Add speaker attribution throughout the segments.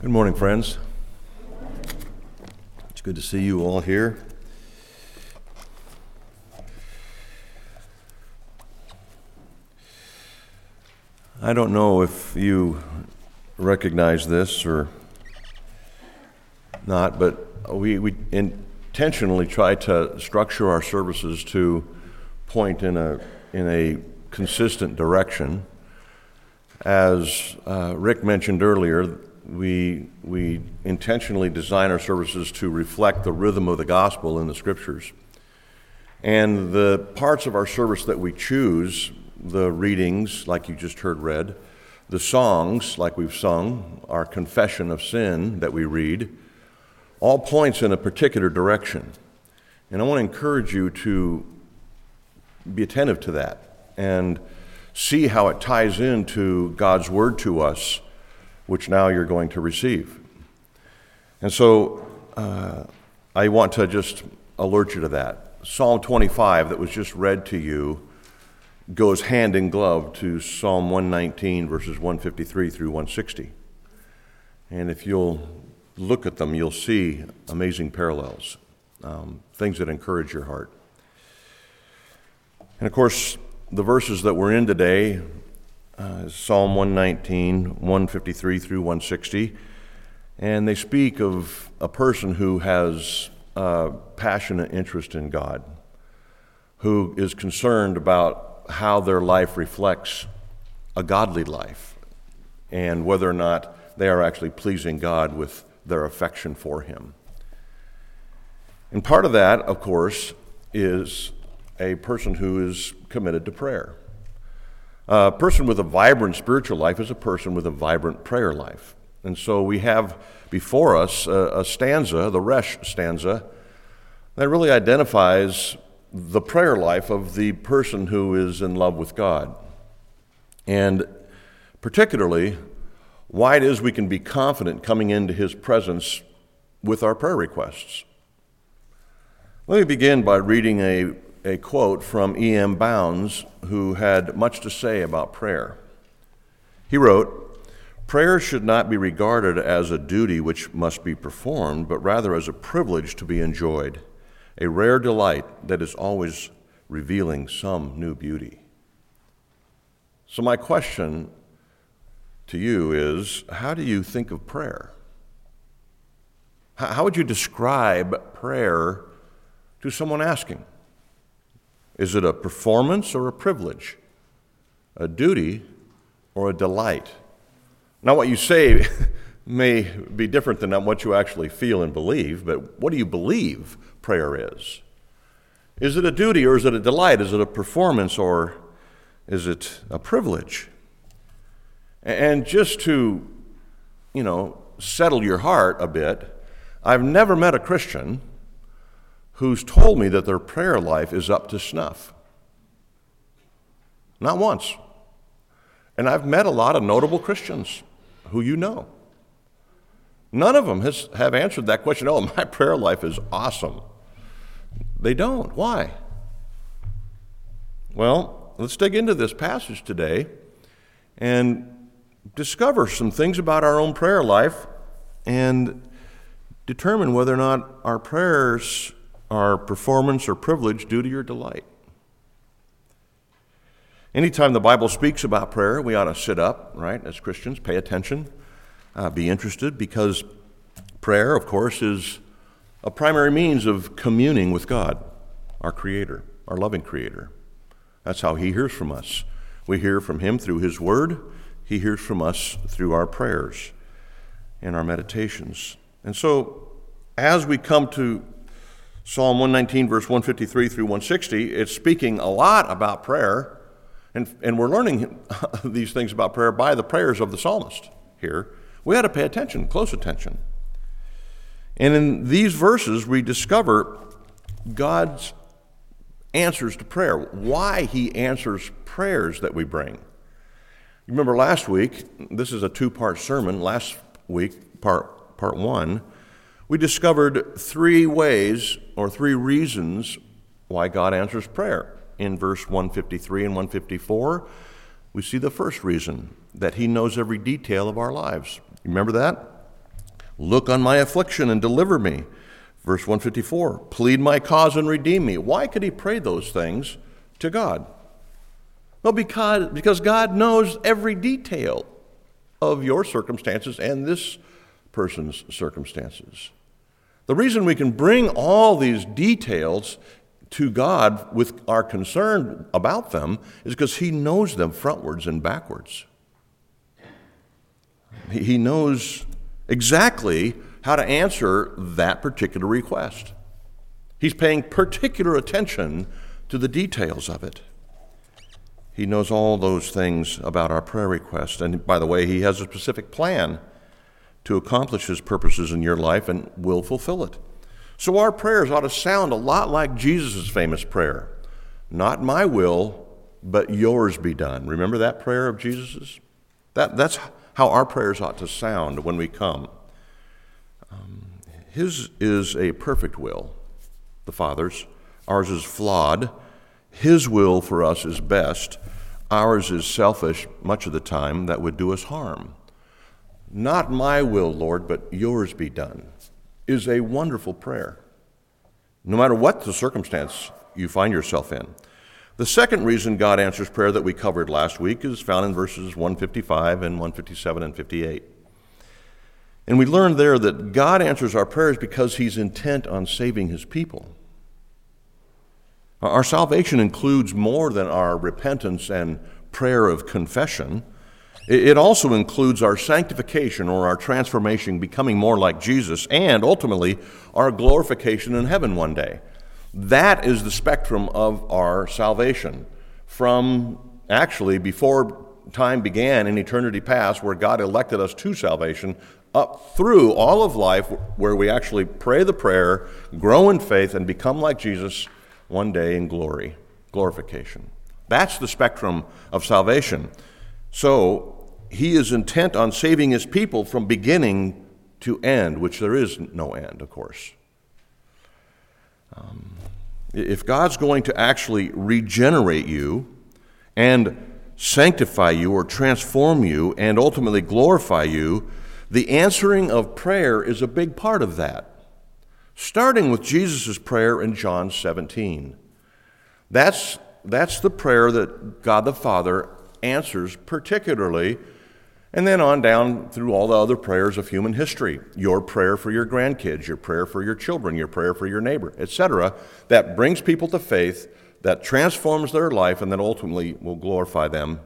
Speaker 1: Good morning, friends. It's good to see you all here. I don't know if you recognize this or not, but we, we intentionally try to structure our services to point in a, in a consistent direction. As uh, Rick mentioned earlier, we, we intentionally design our services to reflect the rhythm of the gospel in the scriptures. And the parts of our service that we choose, the readings, like you just heard read, the songs, like we've sung, our confession of sin that we read, all points in a particular direction. And I want to encourage you to be attentive to that and see how it ties into God's word to us which now you're going to receive. And so uh, I want to just alert you to that. Psalm 25, that was just read to you, goes hand in glove to Psalm 119, verses 153 through 160. And if you'll look at them, you'll see amazing parallels, um, things that encourage your heart. And of course, the verses that we're in today uh, Psalm 119, 153 through 160. And they speak of a person who has a passionate interest in God, who is concerned about how their life reflects a godly life, and whether or not they are actually pleasing God with their affection for Him. And part of that, of course, is a person who is committed to prayer. A person with a vibrant spiritual life is a person with a vibrant prayer life. And so we have before us a, a stanza, the Resh stanza, that really identifies the prayer life of the person who is in love with God. And particularly, why it is we can be confident coming into His presence with our prayer requests. Let me begin by reading a a quote from E.M. Bounds, who had much to say about prayer. He wrote, Prayer should not be regarded as a duty which must be performed, but rather as a privilege to be enjoyed, a rare delight that is always revealing some new beauty. So, my question to you is how do you think of prayer? How would you describe prayer to someone asking? Is it a performance or a privilege? A duty or a delight? Now, what you say may be different than what you actually feel and believe, but what do you believe prayer is? Is it a duty or is it a delight? Is it a performance or is it a privilege? And just to, you know, settle your heart a bit, I've never met a Christian who's told me that their prayer life is up to snuff. Not once. And I've met a lot of notable Christians who you know. None of them has, have answered that question. Oh, my prayer life is awesome. They don't. Why? Well, let's dig into this passage today and discover some things about our own prayer life and determine whether or not our prayers our performance or privilege due to your delight. Anytime the Bible speaks about prayer, we ought to sit up, right, as Christians, pay attention, uh, be interested, because prayer, of course, is a primary means of communing with God, our Creator, our loving Creator. That's how He hears from us. We hear from Him through His Word, He hears from us through our prayers and our meditations. And so, as we come to Psalm 119, verse 153 through 160, it's speaking a lot about prayer. And, and we're learning these things about prayer by the prayers of the psalmist here. We ought to pay attention, close attention. And in these verses, we discover God's answers to prayer, why He answers prayers that we bring. Remember last week, this is a two part sermon. Last week, part, part one, we discovered three ways or three reasons why God answers prayer. In verse 153 and 154, we see the first reason that He knows every detail of our lives. Remember that? Look on my affliction and deliver me. Verse 154 Plead my cause and redeem me. Why could he pray those things to God? Well, because, because God knows every detail of your circumstances and this person's circumstances. The reason we can bring all these details to God with our concern about them is because He knows them frontwards and backwards. He knows exactly how to answer that particular request. He's paying particular attention to the details of it. He knows all those things about our prayer request. And by the way, He has a specific plan to accomplish His purposes in your life and will fulfill it. So our prayers ought to sound a lot like Jesus' famous prayer Not my will, but yours be done. Remember that prayer of Jesus's? That, that's how our prayers ought to sound when we come. Um, his is a perfect will, the Father's. Ours is flawed. His will for us is best. Ours is selfish much of the time that would do us harm. Not my will, Lord, but yours be done is a wonderful prayer, no matter what the circumstance you find yourself in. The second reason God answers prayer that we covered last week is found in verses 155 and 157 and 58. And we learned there that God answers our prayers because he's intent on saving his people. Our salvation includes more than our repentance and prayer of confession. It also includes our sanctification or our transformation, becoming more like Jesus, and ultimately our glorification in heaven one day. That is the spectrum of our salvation. From actually before time began in eternity past, where God elected us to salvation, up through all of life, where we actually pray the prayer, grow in faith, and become like Jesus one day in glory, glorification. That's the spectrum of salvation. So, he is intent on saving his people from beginning to end, which there is no end, of course. Um, if God's going to actually regenerate you and sanctify you or transform you and ultimately glorify you, the answering of prayer is a big part of that. Starting with Jesus' prayer in John 17. That's, that's the prayer that God the Father answers particularly and then on down through all the other prayers of human history your prayer for your grandkids, your prayer for your children, your prayer for your neighbor, etc. That brings people to faith, that transforms their life, and then ultimately will glorify them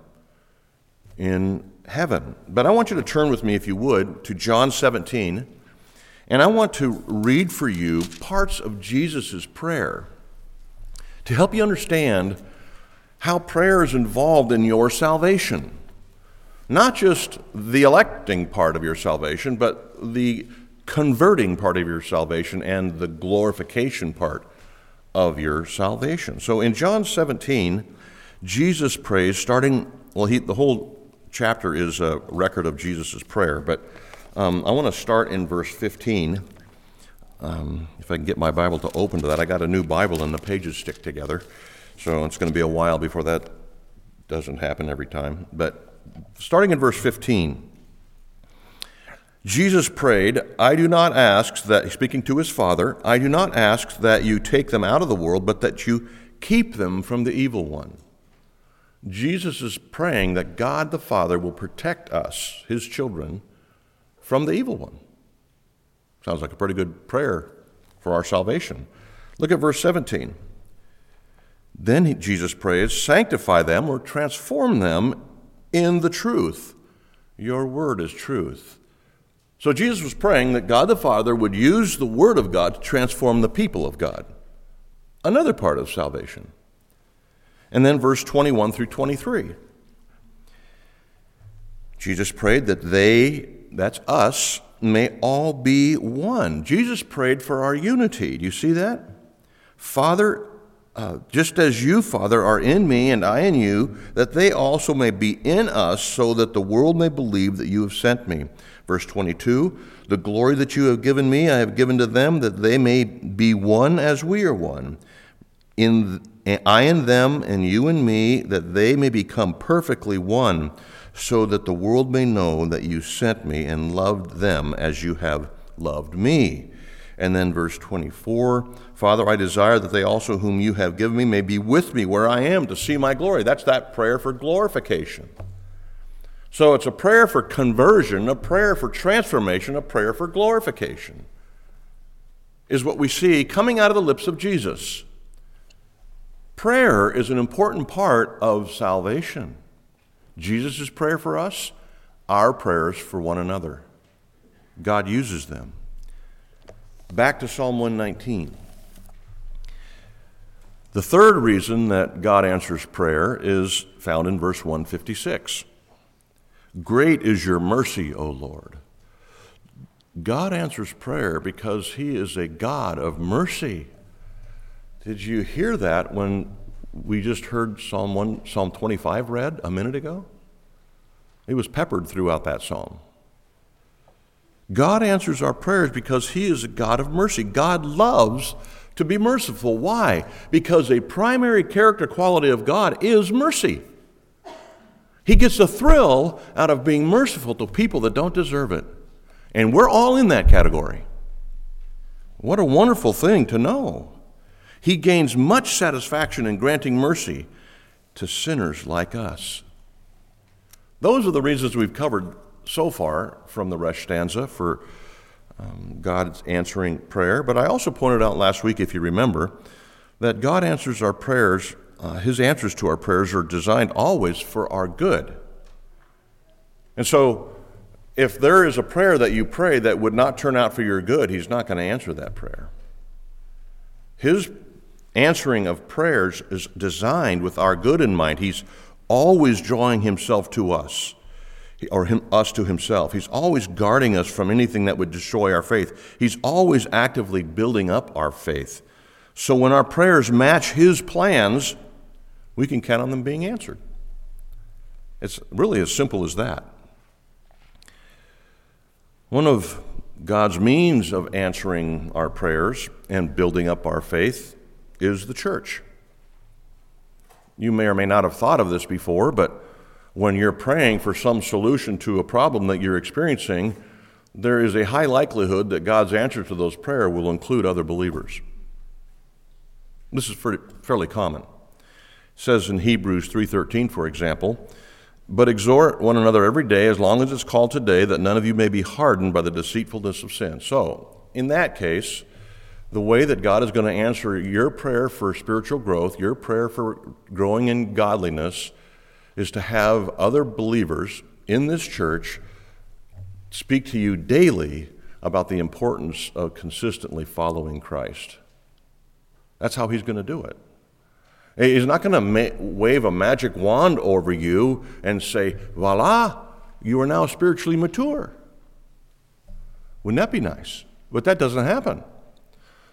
Speaker 1: in heaven. But I want you to turn with me, if you would, to John 17, and I want to read for you parts of Jesus' prayer to help you understand how prayer is involved in your salvation. Not just the electing part of your salvation, but the converting part of your salvation and the glorification part of your salvation. So in John 17, Jesus prays, starting, well, he, the whole chapter is a record of Jesus' prayer, but um, I want to start in verse 15. Um, if I can get my Bible to open to that, I got a new Bible and the pages stick together, so it's going to be a while before that doesn't happen every time. But starting in verse 15, Jesus prayed, I do not ask that, speaking to his Father, I do not ask that you take them out of the world, but that you keep them from the evil one. Jesus is praying that God the Father will protect us, his children, from the evil one. Sounds like a pretty good prayer for our salvation. Look at verse 17. Then Jesus prays, Sanctify them or transform them in the truth. Your word is truth. So Jesus was praying that God the Father would use the word of God to transform the people of God. Another part of salvation. And then verse 21 through 23. Jesus prayed that they, that's us, may all be one. Jesus prayed for our unity. Do you see that? Father, uh, just as you, Father, are in me and I in you, that they also may be in us, so that the world may believe that you have sent me. Verse 22 The glory that you have given me, I have given to them, that they may be one as we are one. In I and them, and you and me, that they may become perfectly one, so that the world may know that you sent me and loved them as you have loved me. And then verse 24 Father, I desire that they also whom you have given me may be with me where I am to see my glory. That's that prayer for glorification. So it's a prayer for conversion, a prayer for transformation, a prayer for glorification, is what we see coming out of the lips of Jesus. Prayer is an important part of salvation. Jesus' prayer for us, our prayers for one another. God uses them. Back to Psalm 119. The third reason that God answers prayer is found in verse 156. Great is your mercy, O Lord. God answers prayer because He is a God of mercy. Did you hear that when we just heard Psalm, 1, Psalm 25 read a minute ago? It was peppered throughout that psalm. God answers our prayers because He is a God of mercy. God loves to be merciful. Why? Because a primary character quality of God is mercy. He gets a thrill out of being merciful to people that don't deserve it. And we're all in that category. What a wonderful thing to know. He gains much satisfaction in granting mercy to sinners like us. Those are the reasons we've covered so far from the Resh stanza for um, God's answering prayer. But I also pointed out last week, if you remember, that God answers our prayers uh, his answers to our prayers are designed always for our good. And so, if there is a prayer that you pray that would not turn out for your good, he's not going to answer that prayer. His answering of prayers is designed with our good in mind. He's always drawing himself to us or him, us to himself. He's always guarding us from anything that would destroy our faith. He's always actively building up our faith. So when our prayers match his plans, we can count on them being answered. It's really as simple as that. One of God's means of answering our prayers and building up our faith is the church. You may or may not have thought of this before, but when you're praying for some solution to a problem that you're experiencing, there is a high likelihood that God's answer to those prayers will include other believers. This is fairly common says in Hebrews 3:13 for example, but exhort one another every day as long as it's called today that none of you may be hardened by the deceitfulness of sin. So, in that case, the way that God is going to answer your prayer for spiritual growth, your prayer for growing in godliness, is to have other believers in this church speak to you daily about the importance of consistently following Christ. That's how He's going to do it. He's not going to ma- wave a magic wand over you and say, voila, you are now spiritually mature. Wouldn't that be nice? But that doesn't happen.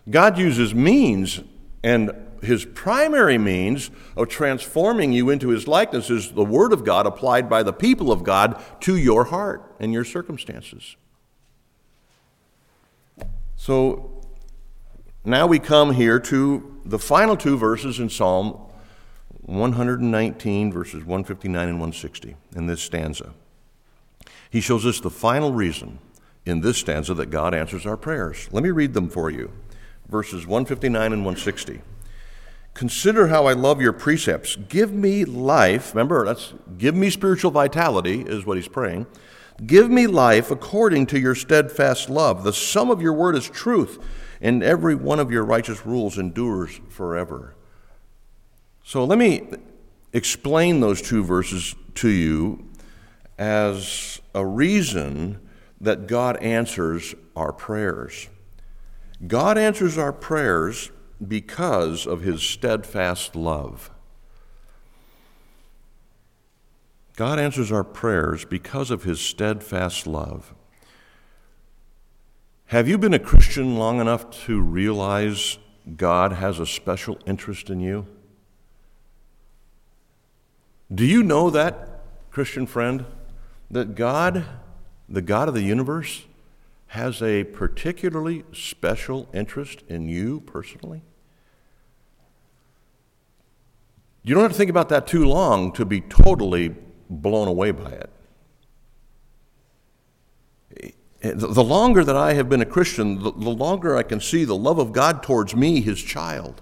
Speaker 1: God uses means, and his primary means of transforming you into his likeness is the Word of God applied by the people of God to your heart and your circumstances. So now we come here to the final two verses in Psalm 119, verses 159 and 160, in this stanza. He shows us the final reason in this stanza that God answers our prayers. Let me read them for you. Verses 159 and 160. Consider how I love your precepts. Give me life. Remember, that's give me spiritual vitality, is what he's praying. Give me life according to your steadfast love. The sum of your word is truth and every one of your righteous rules endures forever. So let me explain those two verses to you as a reason that God answers our prayers. God answers our prayers because of his steadfast love. God answers our prayers because of his steadfast love. Have you been a Christian long enough to realize God has a special interest in you? Do you know that, Christian friend, that God, the God of the universe, has a particularly special interest in you personally? You don't have to think about that too long to be totally blown away by it. the longer that I have been a Christian, the, longer I can see the love of God towards me, his child.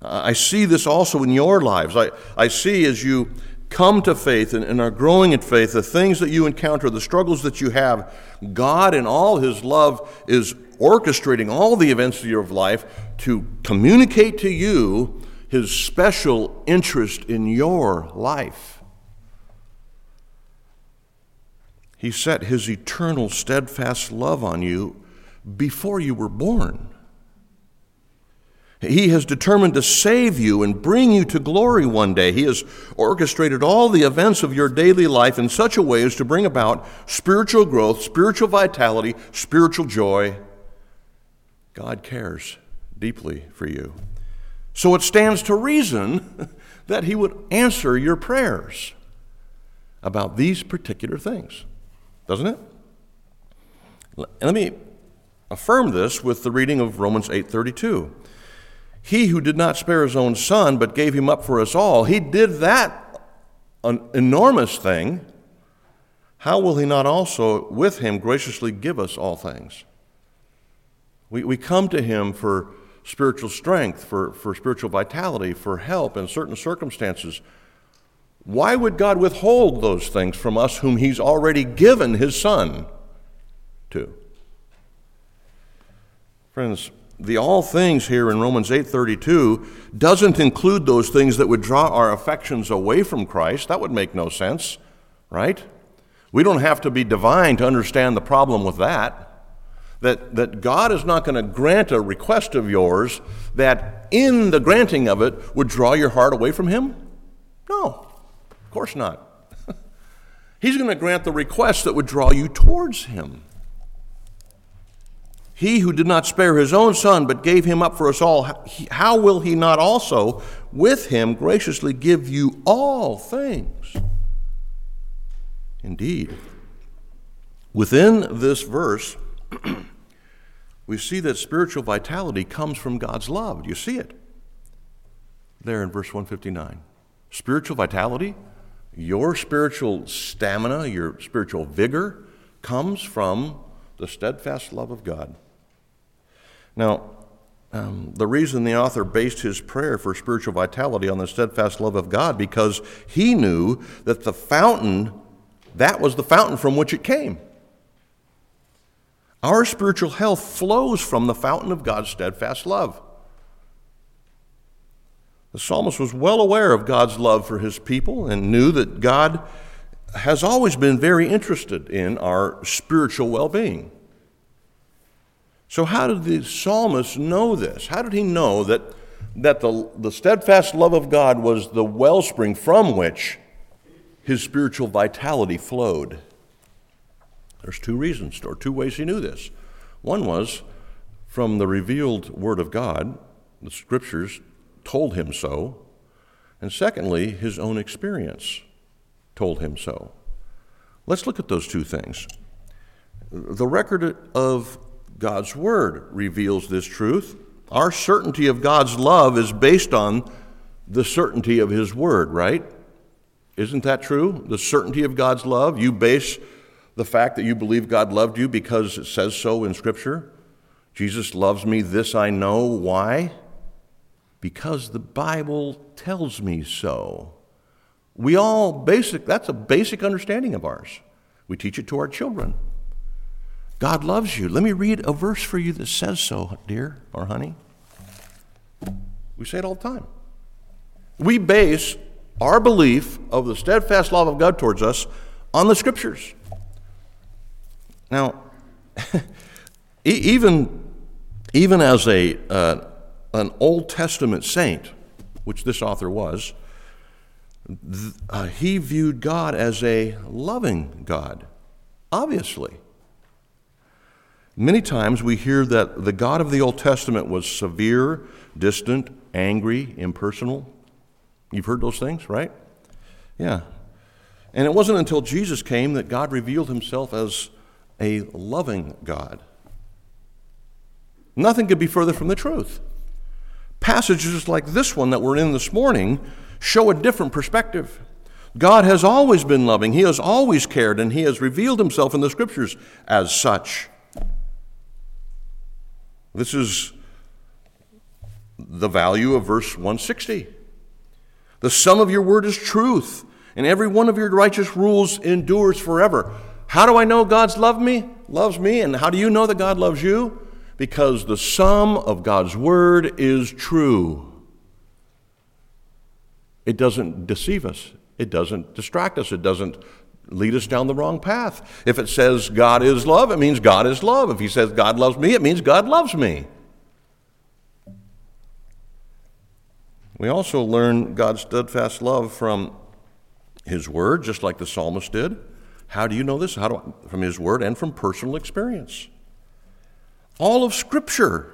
Speaker 1: I see this also in your lives. I, I see as you come to faith and, and, are growing in faith, the things that you encounter, the struggles that you have, God in all his love is orchestrating all the events of your life to communicate to you his special interest in your life. He set his eternal, steadfast love on you before you were born. He has determined to save you and bring you to glory one day. He has orchestrated all the events of your daily life in such a way as to bring about spiritual growth, spiritual vitality, spiritual joy. God cares deeply for you. So it stands to reason that He would answer your prayers about these particular things doesn't it? Let me affirm this with the reading of Romans 8:32. He who did not spare his own son but gave him up for us all, he did that an enormous thing. How will he not also with him graciously give us all things? We, we come to him for spiritual strength, for, for spiritual vitality, for help in certain circumstances. Why would God withhold those things from us whom He's already given His Son to? Friends, the all things here in Romans 8:32 doesn't include those things that would draw our affections away from Christ. That would make no sense, right? We don't have to be divine to understand the problem with that. That, that God is not going to grant a request of yours that in the granting of it would draw your heart away from Him? No of course not. He's going to grant the request that would draw you towards Him. He who did not spare his own son, but gave him up for us all, how will he not also with him graciously give you all things? Indeed. Within this verse, we see that spiritual vitality comes from God's love. Do you see it? There in verse 159. Spiritual vitality your spiritual stamina, your spiritual vigor comes from the steadfast love of God. Now, um, the reason the author based his prayer for spiritual vitality on the steadfast love of God because he knew that the fountain that was the fountain from which it came. Our spiritual health flows from the fountain of God's steadfast love. The psalmist was well aware of God's love for his people and knew that God has always been very interested in our spiritual well being. So, how did the psalmist know this? How did he know that, that the, the steadfast love of God was the wellspring from which his spiritual vitality flowed? There's two reasons, or two ways he knew this. One was from the revealed Word of God, the Scriptures told him so. And secondly, his own experience told him so. Let's look at those two things. The record of God's Word reveals this truth. Our certainty of God's love is based on the certainty of His Word, right? Isn't that true? The certainty of God's love. You base the fact that you believe God loved you because it says so in Scripture. Jesus loves me, this I know. Why? because the Bible tells me so. We all basic, that's a basic understanding of ours. We teach it to our children. God loves you. Let me read a verse for you that says so, dear or honey. We say it all the time. We base our belief of the steadfast love of God towards us on the scriptures. Now, even, even as a, uh, an Old Testament saint, which this author was, th- uh, he viewed God as a loving God, obviously. Many times we hear that the God of the Old Testament was severe, distant, angry, impersonal. You've heard those things, right? Yeah. And it wasn't until Jesus came that God revealed himself as a loving God. Nothing could be further from the truth. Passages like this one that we're in this morning show a different perspective. God has always been loving, He has always cared, and He has revealed Himself in the Scriptures as such. This is the value of verse 160. The sum of your word is truth, and every one of your righteous rules endures forever. How do I know God's love me? Loves me, and how do you know that God loves you? Because the sum of God's word is true. It doesn't deceive us. It doesn't distract us. It doesn't lead us down the wrong path. If it says God is love, it means God is love. If he says God loves me, it means God loves me. We also learn God's steadfast love from his word, just like the psalmist did. How do you know this? How do I, from his word and from personal experience. All of Scripture.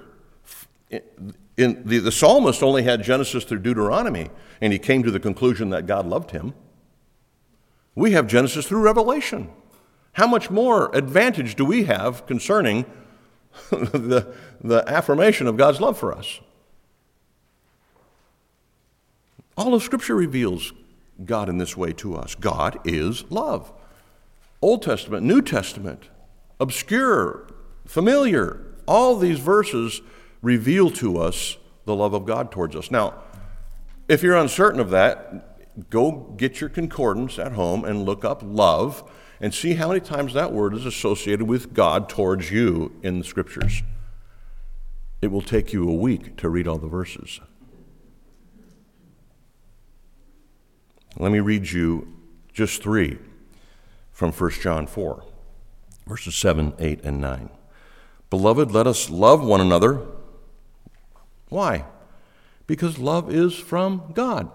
Speaker 1: In the, the psalmist only had Genesis through Deuteronomy, and he came to the conclusion that God loved him. We have Genesis through Revelation. How much more advantage do we have concerning the, the affirmation of God's love for us? All of Scripture reveals God in this way to us. God is love. Old Testament, New Testament, obscure, familiar, all these verses reveal to us the love of God towards us. Now, if you're uncertain of that, go get your concordance at home and look up love and see how many times that word is associated with God towards you in the scriptures. It will take you a week to read all the verses. Let me read you just three from 1 John 4, verses 7, 8, and 9. Beloved, let us love one another. Why? Because love is from God.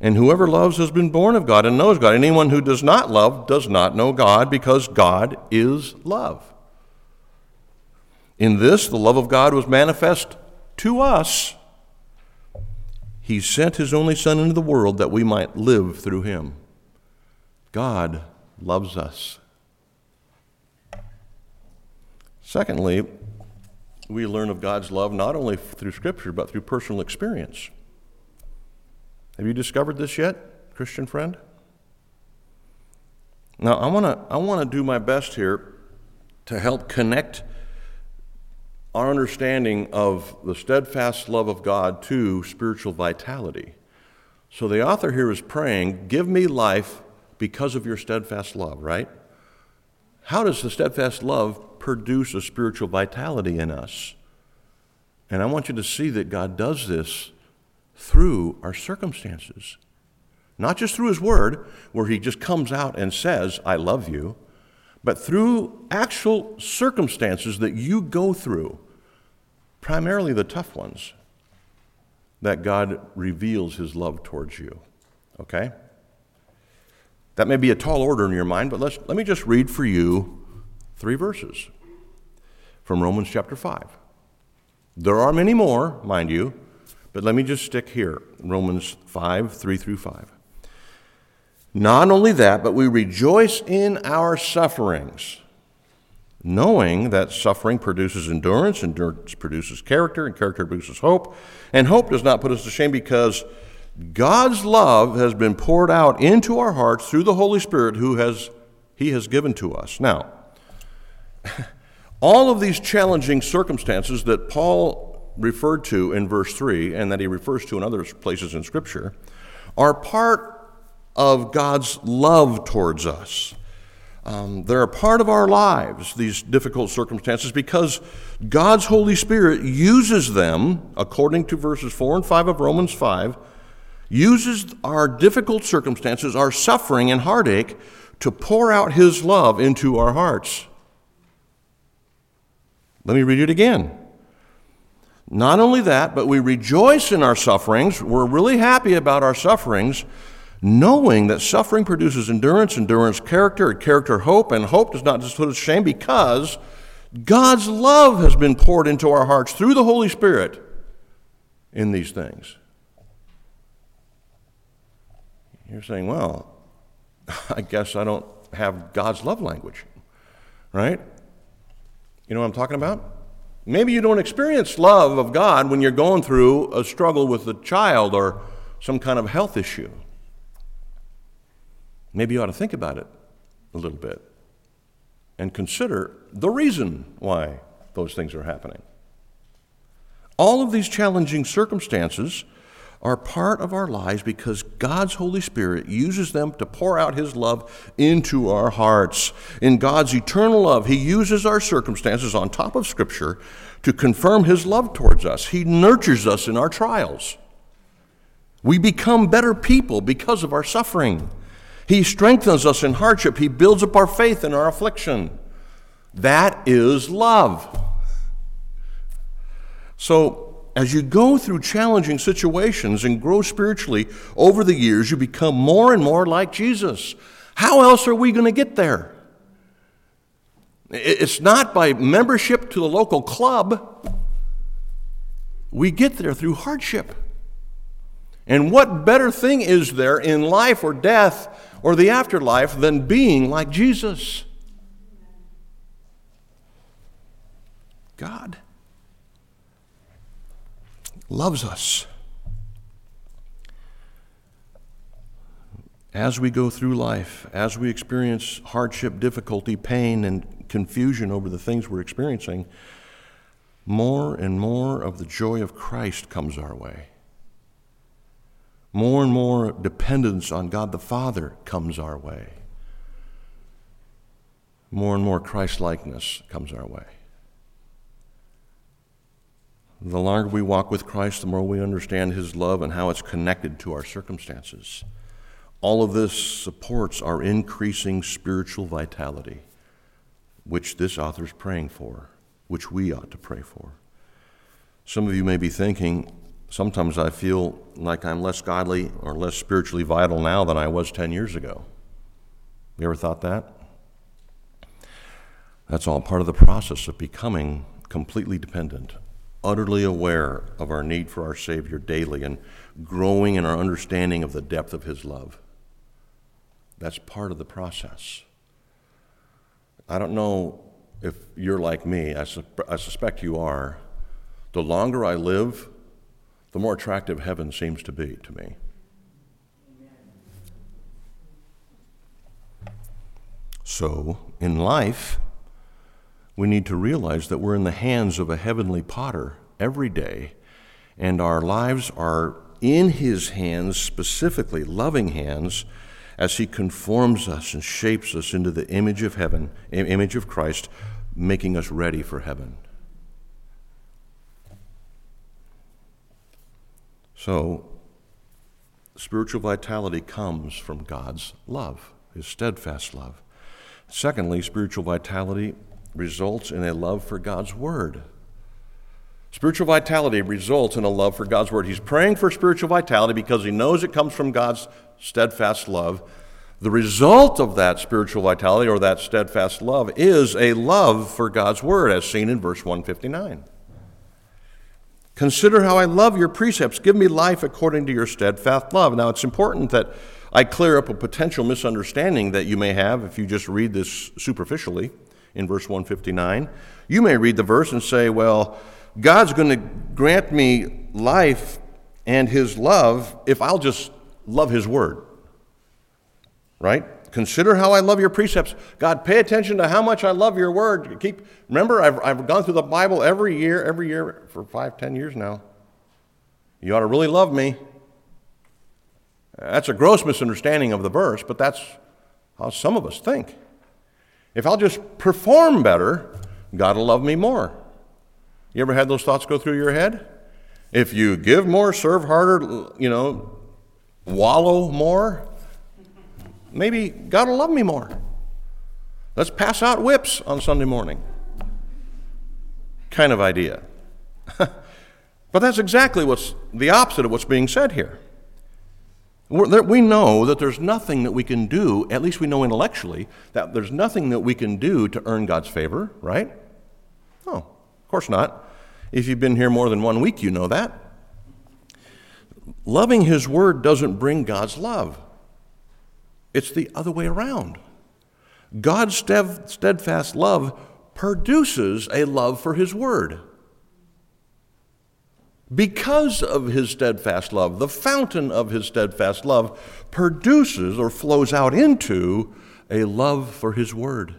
Speaker 1: And whoever loves has been born of God and knows God. Anyone who does not love does not know God because God is love. In this, the love of God was manifest to us he sent His only Son into the world that we might live through Him. God loves us. Secondly, we learn of God's love not only through Scripture, but through personal experience. Have you discovered this yet, Christian friend? Now, I want to I want to do my best here to help connect our understanding of the steadfast love of God to spiritual vitality. So the author here is praying, Give me life because of your steadfast love, right? How does the steadfast love produce a spiritual vitality in us? And I want you to see that God does this through our circumstances. Not just through His Word, where He just comes out and says, I love you, but through actual circumstances that you go through primarily the tough ones, that God reveals his love towards you. Okay? That may be a tall order in your mind, but let's, let me just read for you three verses from Romans chapter 5. There are many more, mind you, but let me just stick here Romans 5 3 through 5. Not only that, but we rejoice in our sufferings knowing that suffering produces endurance, endurance produces character, and character produces hope. And hope does not put us to shame because God's love has been poured out into our hearts through the Holy Spirit who has he has given to us. Now, all of these challenging circumstances that Paul referred to in verse 3 and that he refers to in other places in Scripture are part of God's love towards us. Um, they're a part of our lives, these difficult circumstances, because God's Holy Spirit uses them, according to verses 4 and 5 of Romans 5, uses our difficult circumstances, our suffering and heartache, to pour out His love into our hearts. Let me read it again. Not only that, but we rejoice in our sufferings. We're really happy about our sufferings knowing that suffering produces endurance, endurance, character, character, hope, and hope does not just put us to shame because God's love has been poured into our hearts through the Holy Spirit in these things. You're saying, well, I guess I don't have God's love language, right? You know what I'm talking about? Maybe you don't experience love of God when you're going through a struggle with a child or some kind of health issue. Maybe you ought to think about it a little bit and consider the reason why those things are happening. All of these challenging circumstances are part of our lives because God's Holy Spirit uses them to pour out His love into our hearts. In God's eternal love, He uses our circumstances on top of Scripture to confirm His love towards us. He nurtures us in our trials. We become better people because of our suffering. He strengthens us in hardship. He builds up our faith in our affliction. That is love. So, as you go through challenging situations and grow spiritually over the years, you become more and more like Jesus. How else are we going to get there? It's not by membership to the local club. We get there through hardship. And what better thing is there in life or death or the afterlife than being like Jesus? God loves us. As we go through life, as we experience hardship, difficulty, pain, and confusion over the things we're experiencing, more and more of the joy of Christ comes our way. More and more dependence on God the Father comes our way. More and more Christ likeness comes our way. The longer we walk with Christ, the more we understand His love and how it's connected to our circumstances. All of this supports our increasing spiritual vitality, which this author is praying for, which we ought to pray for. Some of you may be thinking, sometimes I feel like I'm less godly or less spiritually vital now than I was 10 years ago. You ever thought that? That's all part of the process of becoming completely dependent utterly aware of our need for our Savior daily and growing in our understanding of the depth of His love. That's part of the process. I don't know if you're like me, I, su- I suspect you are. The longer I live, the more attractive heaven seems to be to me. So, in life, we need to realize that we're in the hands of a heavenly potter every day, and our lives are in his hands, specifically loving hands, as he conforms us and shapes us into the image of heaven, image of Christ, making us ready for heaven. So, spiritual vitality comes from God's love, his steadfast love. Secondly, spiritual vitality results in a love for God's Word. Spiritual vitality results in a love for God's Word. He's praying for spiritual vitality because he knows it comes from God's steadfast love. The result of that spiritual vitality or that steadfast love is a love for God's Word, as seen in verse 159. Consider how I love your precepts. Give me life according to your steadfast love. Now, it's important that I clear up a potential misunderstanding that you may have if you just read this superficially in verse 159. You may read the verse and say, well, God's going to grant me life and his love if I'll just love his word. Right? Consider how I love your precepts. God, pay attention to how much I love your word. Keep remember, I've, I've gone through the Bible every year, every year for five, ten years now. You ought to really love me. That's a gross misunderstanding of the verse, but that's how some of us think. If I'll just perform better, God will love me more. You ever had those thoughts go through your head? If you give more, serve harder, you know, wallow more, maybe God will love me more. Let's pass out whips on Sunday morning. Kind of idea. but that's exactly what's the opposite of what's being said here. We know that there's nothing that we can do, at least we know intellectually, that there's nothing that we can do to earn God's favor, right? No, of course not. If you've been here more than one week, you know that. Loving His Word doesn't bring God's love, it's the other way around. God's steadfast love produces a love for His Word. Because of his steadfast love, the fountain of his steadfast love produces or flows out into a love for his word.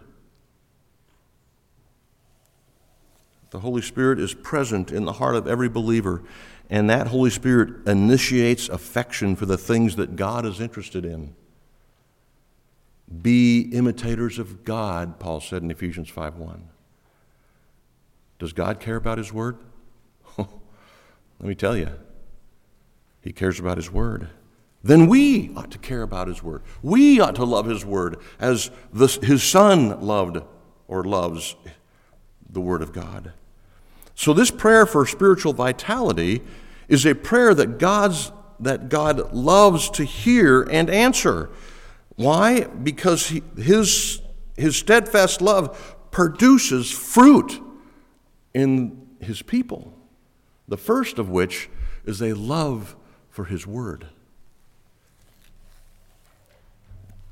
Speaker 1: The Holy Spirit is present in the heart of every believer, and that Holy Spirit initiates affection for the things that God is interested in. Be imitators of God, Paul said in Ephesians 5:1. Does God care about his word? Let me tell you. He cares about his word. Then we ought to care about his word. We ought to love his word as the, his son loved or loves the word of God. So this prayer for spiritual vitality is a prayer that God's that God loves to hear and answer. Why? Because he, his, his steadfast love produces fruit in his people. The first of which is a love for his word.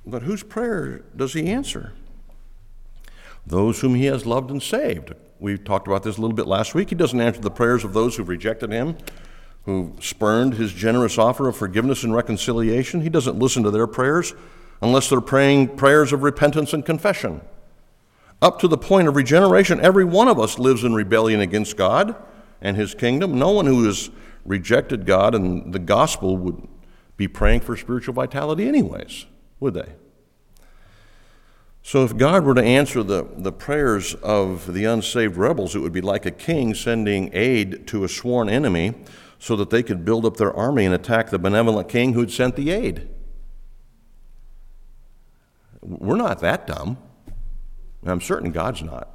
Speaker 1: But whose prayer does he answer? Those whom he has loved and saved. We talked about this a little bit last week. He doesn't answer the prayers of those who've rejected him, who spurned his generous offer of forgiveness and reconciliation. He doesn't listen to their prayers unless they're praying prayers of repentance and confession. Up to the point of regeneration, every one of us lives in rebellion against God and his kingdom. No one who has rejected God and the gospel would be praying for spiritual vitality, anyways, would they? So, if God were to answer the, the prayers of the unsaved rebels, it would be like a king sending aid to a sworn enemy so that they could build up their army and attack the benevolent king who'd sent the aid. We're not that dumb. I'm certain God's not.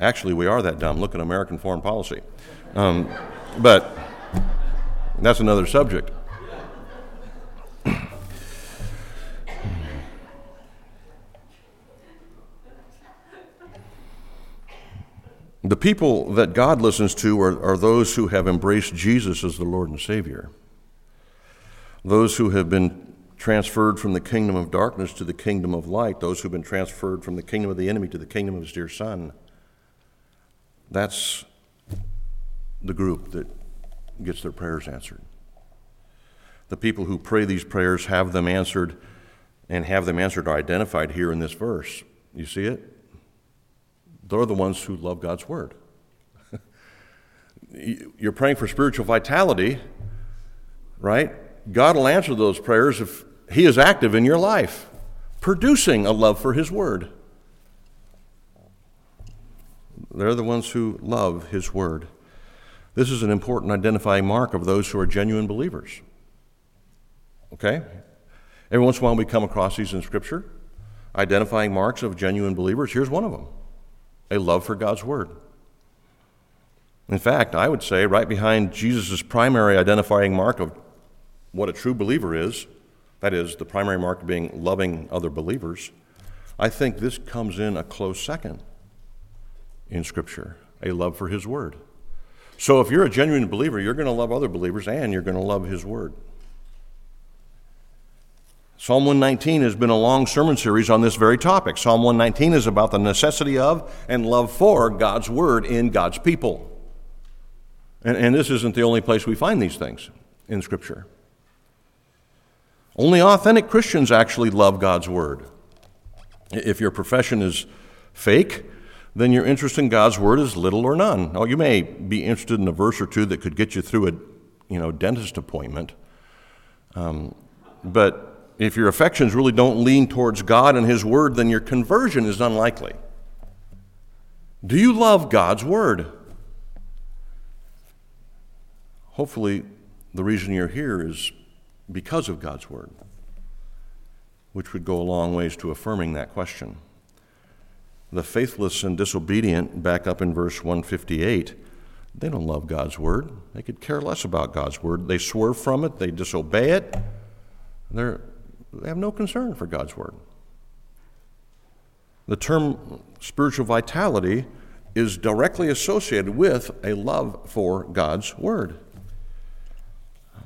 Speaker 1: Actually, we are that dumb. Look at American foreign policy. Um, but that's another subject. The people that God listens to are, are, those who have embraced Jesus as the Lord and Savior. Those who have been transferred from the kingdom of darkness to the kingdom of light, those who've been transferred from the kingdom of the enemy to the kingdom of his dear son. That's the group that gets their prayers answered. The people who pray these prayers have them answered and have them answered are identified here in this verse. You see it? They're the ones who love God's word. You're praying for spiritual vitality, right? God will answer those prayers if he is active in your life, producing a love for His Word. They're the ones who love His Word. This is an important identifying mark of those who are genuine believers. Okay? Every once in a while we come across these in Scripture, identifying marks of genuine believers. Here's one of them a love for God's Word. In fact, I would say right behind Jesus' primary identifying mark of what a true believer is that is, the primary mark being loving other believers, I think this comes in a close second in Scripture a love for His Word. So if you're a genuine believer, you're going to love other believers and you're going to love His Word. Psalm 119 has been a long sermon series on this very topic. Psalm 119 is about the necessity of and love for God's Word in God's people. And, and this isn't the only place we find these things in Scripture. Only authentic Christians actually love God's Word. If your profession is fake, then your interest in God's Word is little or none. Now, you may be interested in a verse or two that could get you through a you know, dentist appointment. Um, but if your affections really don't lean towards God and His Word, then your conversion is unlikely. Do you love God's Word? Hopefully, the reason you're here is because of God's Word, which would go a long ways to affirming that question. The faithless and disobedient, back up in verse 158, they don't love God's Word. They could care less about God's Word. They swerve from it, they disobey it. They're, they have no concern for God's Word. The term spiritual vitality is directly associated with a love for God's Word.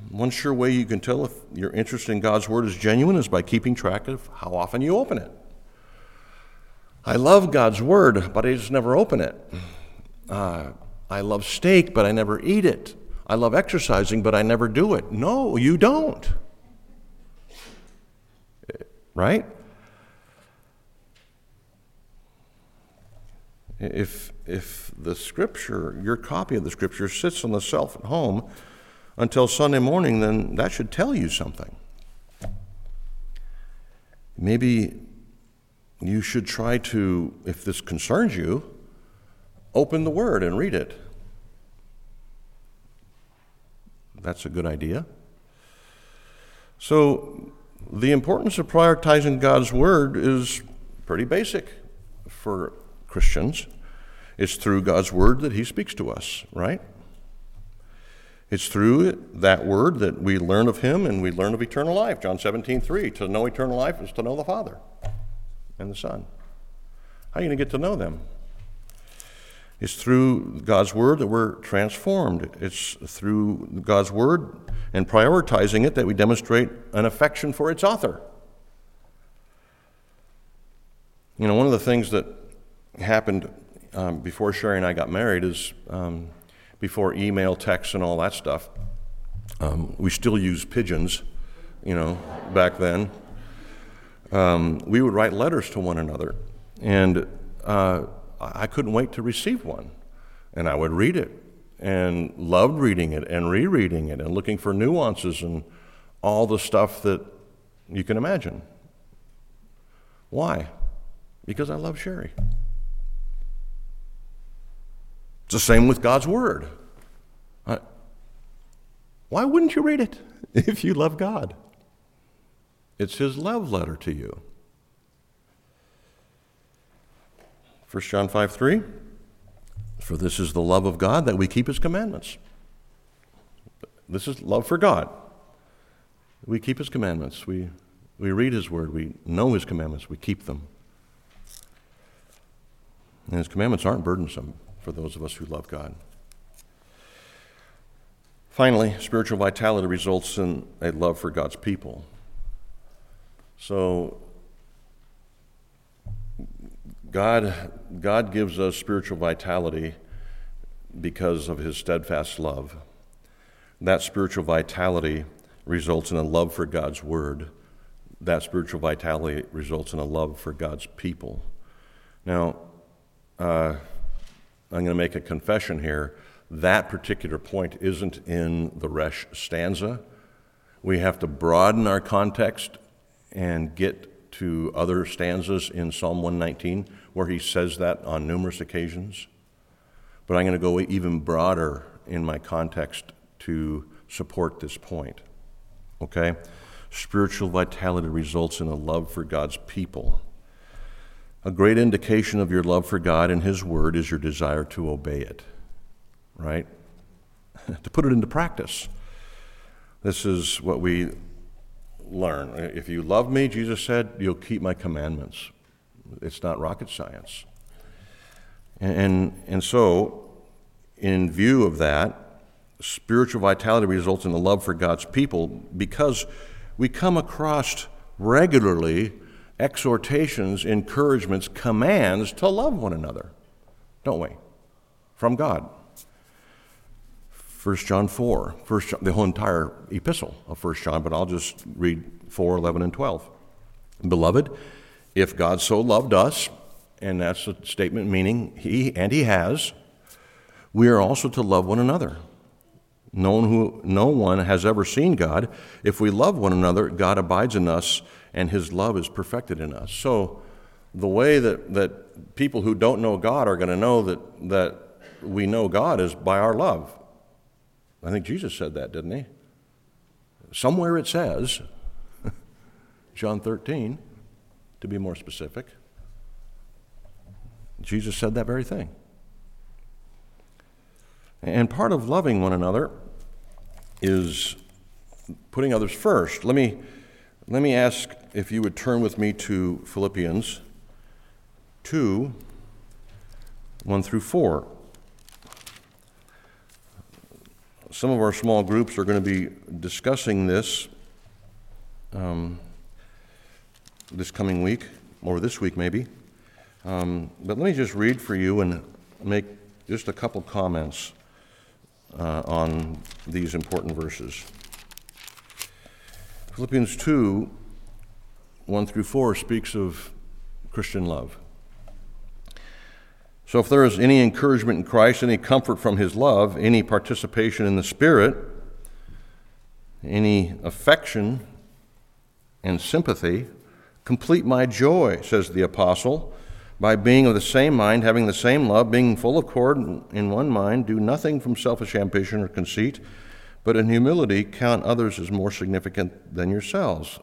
Speaker 1: One sure way you can tell if your interest in God's Word is genuine is by keeping track of how often you open it. I love God's Word, but I just never open it. Uh, I love steak, but I never eat it. I love exercising, but I never do it. No, you don't. Right? If, if the scripture, your copy of the scripture, sits on the shelf at home until Sunday morning, then that should tell you something. Maybe you should try to, if this concerns you, open the Word and read it. That's a good idea. So, the importance of prioritizing God's Word is pretty basic for Christians. It's through God's Word that He speaks to us, right? It's through that Word that we learn of Him and we learn of eternal life. John 17, 3. To know eternal life is to know the Father and the Son. How are you going to get to know them? It's through God's Word that we're transformed. It's through God's Word and prioritizing it that we demonstrate an affection for its author. You know, one of the things that happened um, before Sherry and I got married is um, before email, text, and all that stuff. Um, we still use pigeons, you know, back then. Um, we would write letters to one another, and uh, I couldn't wait to receive one. And I would read it and loved reading it and rereading it and looking for nuances and all the stuff that you can imagine. Why? Because I love Sherry. It's the same with God's Word. I, why wouldn't you read it if you love God? It's His love letter to you. 1 John 5 3. For this is the love of God that we keep his commandments. This is love for God. We keep his commandments. We, we read his word. We know his commandments. We keep them. And his commandments aren't burdensome for those of us who love God. Finally, spiritual vitality results in a love for God's people. So God, God gives us spiritual vitality because of his steadfast love. That spiritual vitality results in a love for God's word. That spiritual vitality results in a love for God's people. Now, uh, I'm going to make a confession here. That particular point isn't in the Resh stanza. We have to broaden our context and get to other stanzas in Psalm 119 where he says that on numerous occasions. But I'm going to go even broader in my context to support this point. Okay? Spiritual vitality results in a love for God's people. A great indication of your love for God and His Word is your desire to obey it, right? to put it into practice. This is what we learn. If you love me, Jesus said, you'll keep my commandments. It's not rocket science. And, and so, in view of that, spiritual vitality results in a love for God's people because we come across regularly exhortations, encouragements, commands to love one another, don't we? From God. 1 John 4, 1 John, the whole entire epistle of 1 John, but I'll just read 4, 11, and 12. Beloved, if God so loved us, and that's a statement meaning He, and He has, we are also to love one another. No one, who, no one has ever seen God. If we love one another, God abides in us, and His love is perfected in us. So, the way that, that people who don't know God are going to know that, that we know God is by our love. I think Jesus said that, didn't he? Somewhere it says, John 13, to be more specific, Jesus said that very thing. And part of loving one another is putting others first. Let me, let me ask if you would turn with me to Philippians 2 1 through 4. Some of our small groups are going to be discussing this um, this coming week, or this week maybe. Um, but let me just read for you and make just a couple comments uh, on these important verses. Philippians 2 1 through 4 speaks of Christian love. So, if there is any encouragement in Christ, any comfort from his love, any participation in the Spirit, any affection and sympathy, complete my joy, says the apostle, by being of the same mind, having the same love, being full of accord in one mind, do nothing from selfish ambition or conceit, but in humility count others as more significant than yourselves.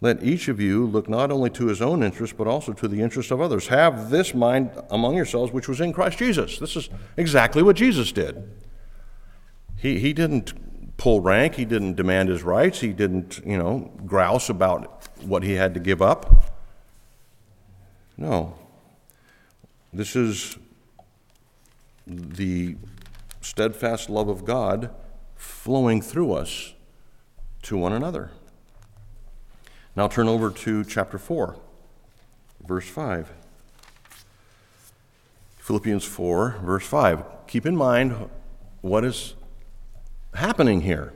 Speaker 1: Let each of you look not only to his own interest, but also to the interest of others. Have this mind among yourselves, which was in Christ Jesus. This is exactly what Jesus did. He, he didn't pull rank, he didn't demand his rights, he didn't, you know, grouse about what he had to give up. No. This is the steadfast love of God flowing through us to one another. Now turn over to chapter 4, verse 5. Philippians 4, verse 5. Keep in mind what is happening here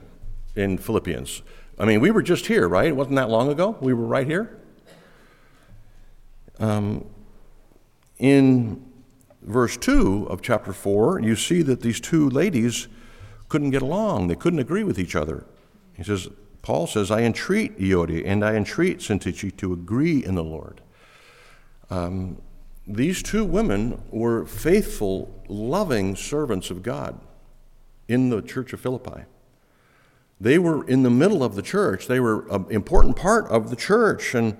Speaker 1: in Philippians. I mean, we were just here, right? It wasn't that long ago. We were right here. Um, in verse 2 of chapter 4, you see that these two ladies couldn't get along. They couldn't agree with each other. He says, Paul says, I entreat Euodia and I entreat Syntyche to agree in the Lord. Um, these two women were faithful, loving servants of God in the church of Philippi. They were in the middle of the church, they were an important part of the church, and,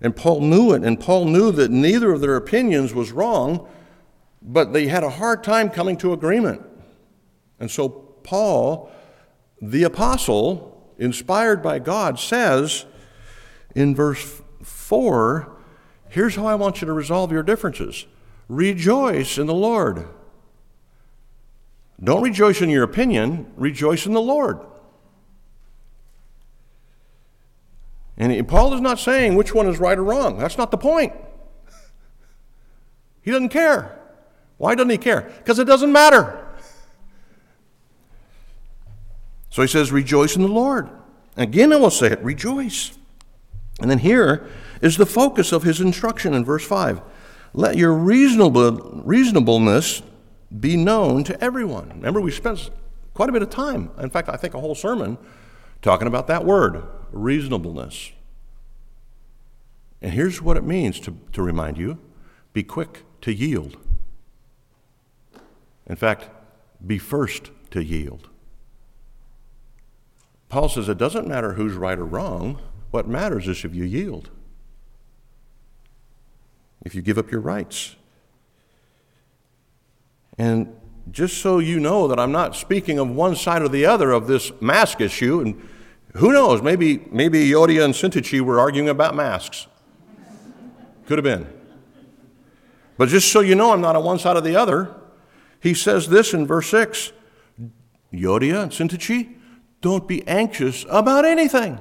Speaker 1: and Paul knew it. And Paul knew that neither of their opinions was wrong, but they had a hard time coming to agreement. And so, Paul, the apostle, inspired by God, says in verse 4 here's how I want you to resolve your differences rejoice in the Lord. Don't rejoice in your opinion, rejoice in the Lord. And Paul is not saying which one is right or wrong. That's not the point. He doesn't care. Why doesn't he care? Because it doesn't matter. So he says, Rejoice in the Lord. Again, I will say it, rejoice. And then here is the focus of his instruction in verse 5. Let your reasonable, reasonableness be known to everyone. Remember, we spent quite a bit of time, in fact, I think a whole sermon, talking about that word, reasonableness. And here's what it means to, to remind you be quick to yield. In fact, be first to yield. Paul says it doesn't matter who's right or wrong. What matters is if you yield, if you give up your rights. And just so you know that I'm not speaking of one side or the other of this mask issue, and who knows, maybe, maybe Euodia and Syntyche were arguing about masks. Could have been. But just so you know, I'm not on one side or the other. He says this in verse 6 Euodia and Syntyche, don't be anxious about anything.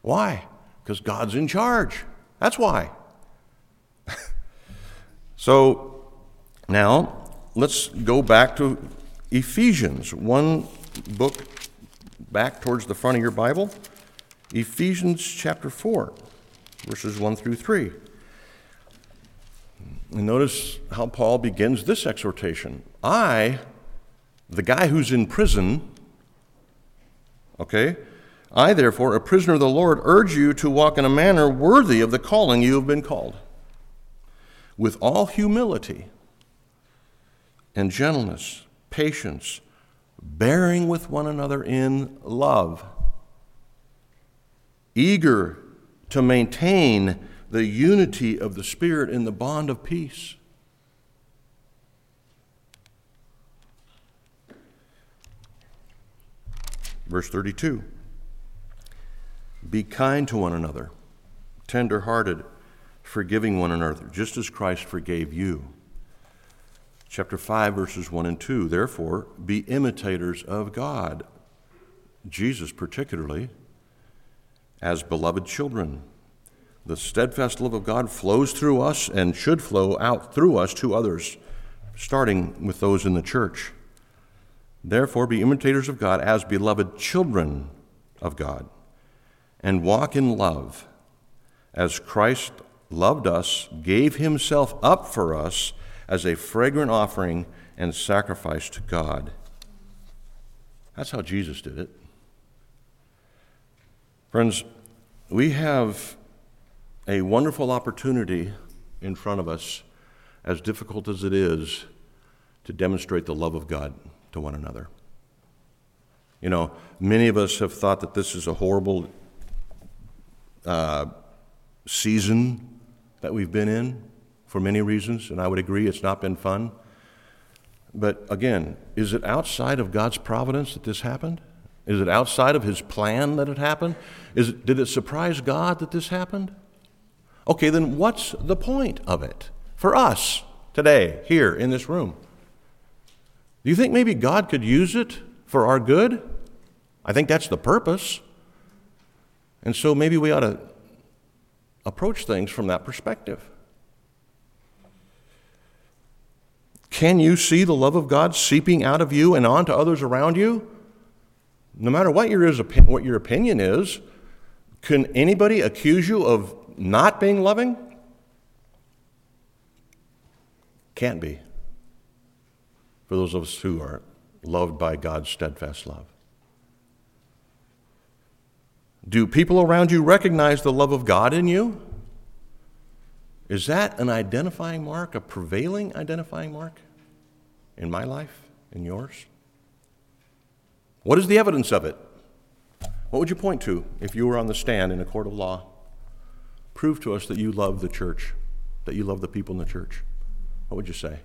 Speaker 1: Why? Because God's in charge. That's why. so now let's go back to Ephesians, one book back towards the front of your Bible. Ephesians chapter 4, verses 1 through 3. And notice how Paul begins this exhortation I, the guy who's in prison, Okay? I, therefore, a prisoner of the Lord, urge you to walk in a manner worthy of the calling you have been called, with all humility and gentleness, patience, bearing with one another in love, eager to maintain the unity of the Spirit in the bond of peace. Verse 32 Be kind to one another, tender hearted, forgiving one another, just as Christ forgave you. Chapter 5, verses 1 and 2. Therefore, be imitators of God, Jesus particularly, as beloved children. The steadfast love of God flows through us and should flow out through us to others. starting with those in the church. Therefore, be imitators of God as beloved children of God, and walk in love, as Christ loved us, gave himself up for us as a fragrant offering and sacrifice to God. That's how Jesus did it. Friends, we have a wonderful opportunity in front of us, as difficult as it is, to demonstrate the love of God to one another. You know, many of us have thought that this is a horrible uh, season that we've been in for many reasons, and I would agree it's not been fun. But again, is it outside of God's providence that this happened? Is it outside of His plan that it happened? Is it, did it surprise God that this happened? Okay, then what's the point of it for us today, here in this room? Do you think maybe God could use it for our good? I think that's the purpose. And so maybe we ought to approach things from that perspective. Can you see the love of God seeping out of you and onto others around you? No matter what your, what your opinion is, can anybody accuse you of not being loving? Can't be. For those of us who are loved by God's steadfast love. Do people around you recognize the love of God in you? Is that an identifying mark, a prevailing identifying mark in my life, in yours? What is the evidence of it? What would you point to if you were on the stand in a court of law? Prove to us that you love the church, that you love the people in the church. What would you say?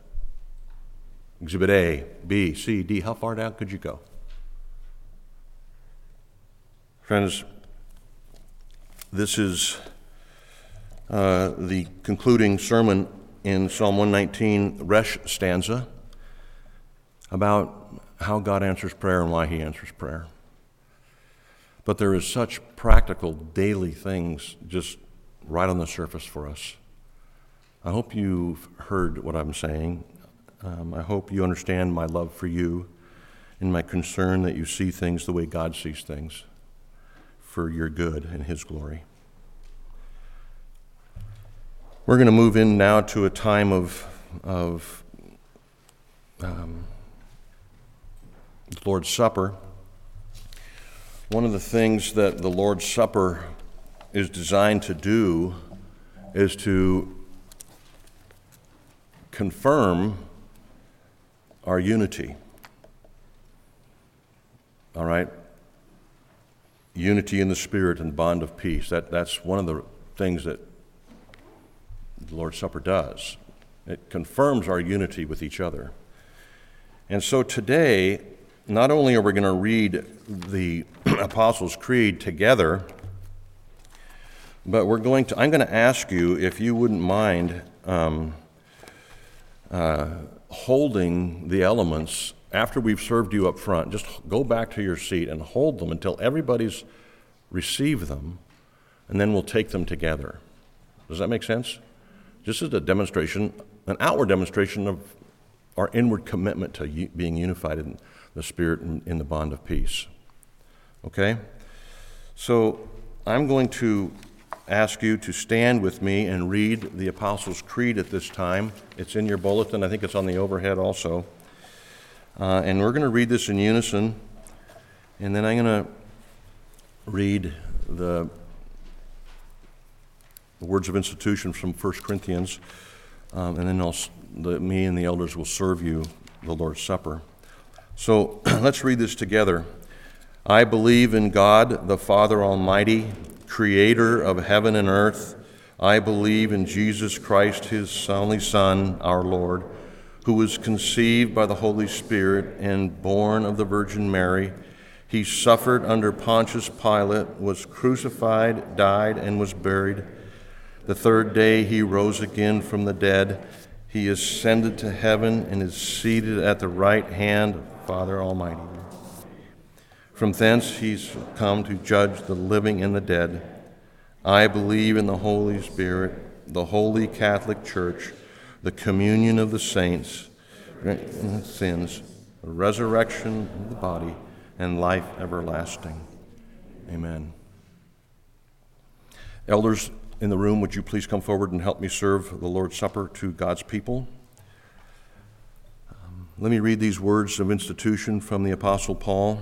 Speaker 1: Exhibit A, B, C, D. How far down could you go? Friends, this is uh, the concluding sermon in Psalm 119, Resh stanza, about how God answers prayer and why He answers prayer. But there is such practical daily things just right on the surface for us. I hope you've heard what I'm saying. Um, I hope you understand my love for you and my concern that you see things the way God sees things for your good and His glory. We're going to move in now to a time of, of um, the Lord's Supper. One of the things that the Lord's Supper is designed to do is to confirm our unity. All right? Unity in the Spirit and bond of peace. That, that's one of the things that the Lord's Supper does. It confirms our unity with each other. And so today, not only are we going to read the Apostles' Creed together, but we're going to, I'm going to ask you if you wouldn't mind um, uh, holding the elements after we've served you up front. Just go back to your seat and hold them until everybody's received them, and then we'll take them together. Does that make sense? Just as a demonstration, an outward demonstration of our inward commitment to being unified in the Spirit and in the bond of peace. Okay? So I'm going to ask you to stand with me and read the Apostles' Creed at this time. It's in your bulletin, I think it's on the overhead also. Uh, and we're going to read this in unison, and then I'm going to read the the words of institution from 1 Corinthians, um, and then the, me and the elders will serve you the Lord's Supper. So let's read this together. I believe in God, the Father Almighty, creator of heaven and earth. I believe in Jesus Christ, his only Son, our Lord, who was conceived by the Holy Spirit and born of the Virgin Mary. He suffered under Pontius Pilate, was crucified, died, and was buried the third day he rose again from the dead. He ascended to heaven and is seated at the right hand of Father Almighty. From thence he's come to judge the living and the dead. I believe in the Holy Spirit, the holy Catholic Church, the communion of the saints, sins, the resurrection of the body, and life everlasting. Amen. Elders in the room, would you please come forward and help me serve the Lord's Supper to God's people? Um, let me read these words of institution from the Apostle Paul.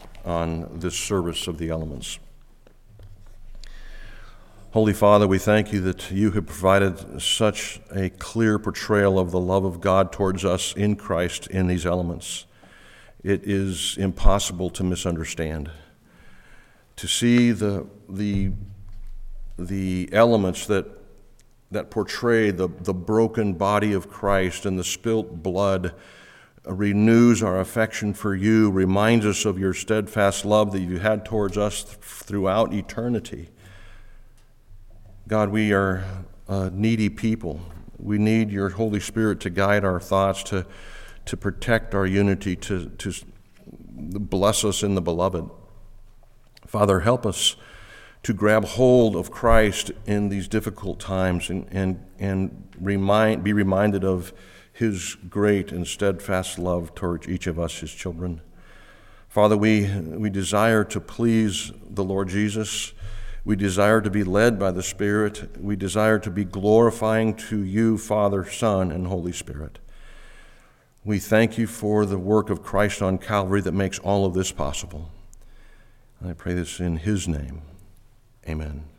Speaker 1: on this service of the elements. Holy Father, we thank you that you have provided such a clear portrayal of the love of God towards us in Christ in these elements. It is impossible to misunderstand. To see the, the, the elements that, that portray the, the broken body of Christ and the spilt blood Uh, renews our affection for you, reminds us of your steadfast love that you had towards us throughout eternity. God, we are needy people. We need your Holy Spirit to guide our thoughts, to, to protect our unity, to, to bless us in the beloved. Father, help us to grab hold of Christ in these difficult times and, and, and remind, be reminded of his great and steadfast love towards each of us, his children. Father, we, we desire to please the Lord Jesus. We desire to be led by the Spirit. We desire to be glorifying to you, Father, Son, and Holy Spirit. We thank you for the work of Christ on Calvary that makes all of this possible. And I pray this in his name. Amen.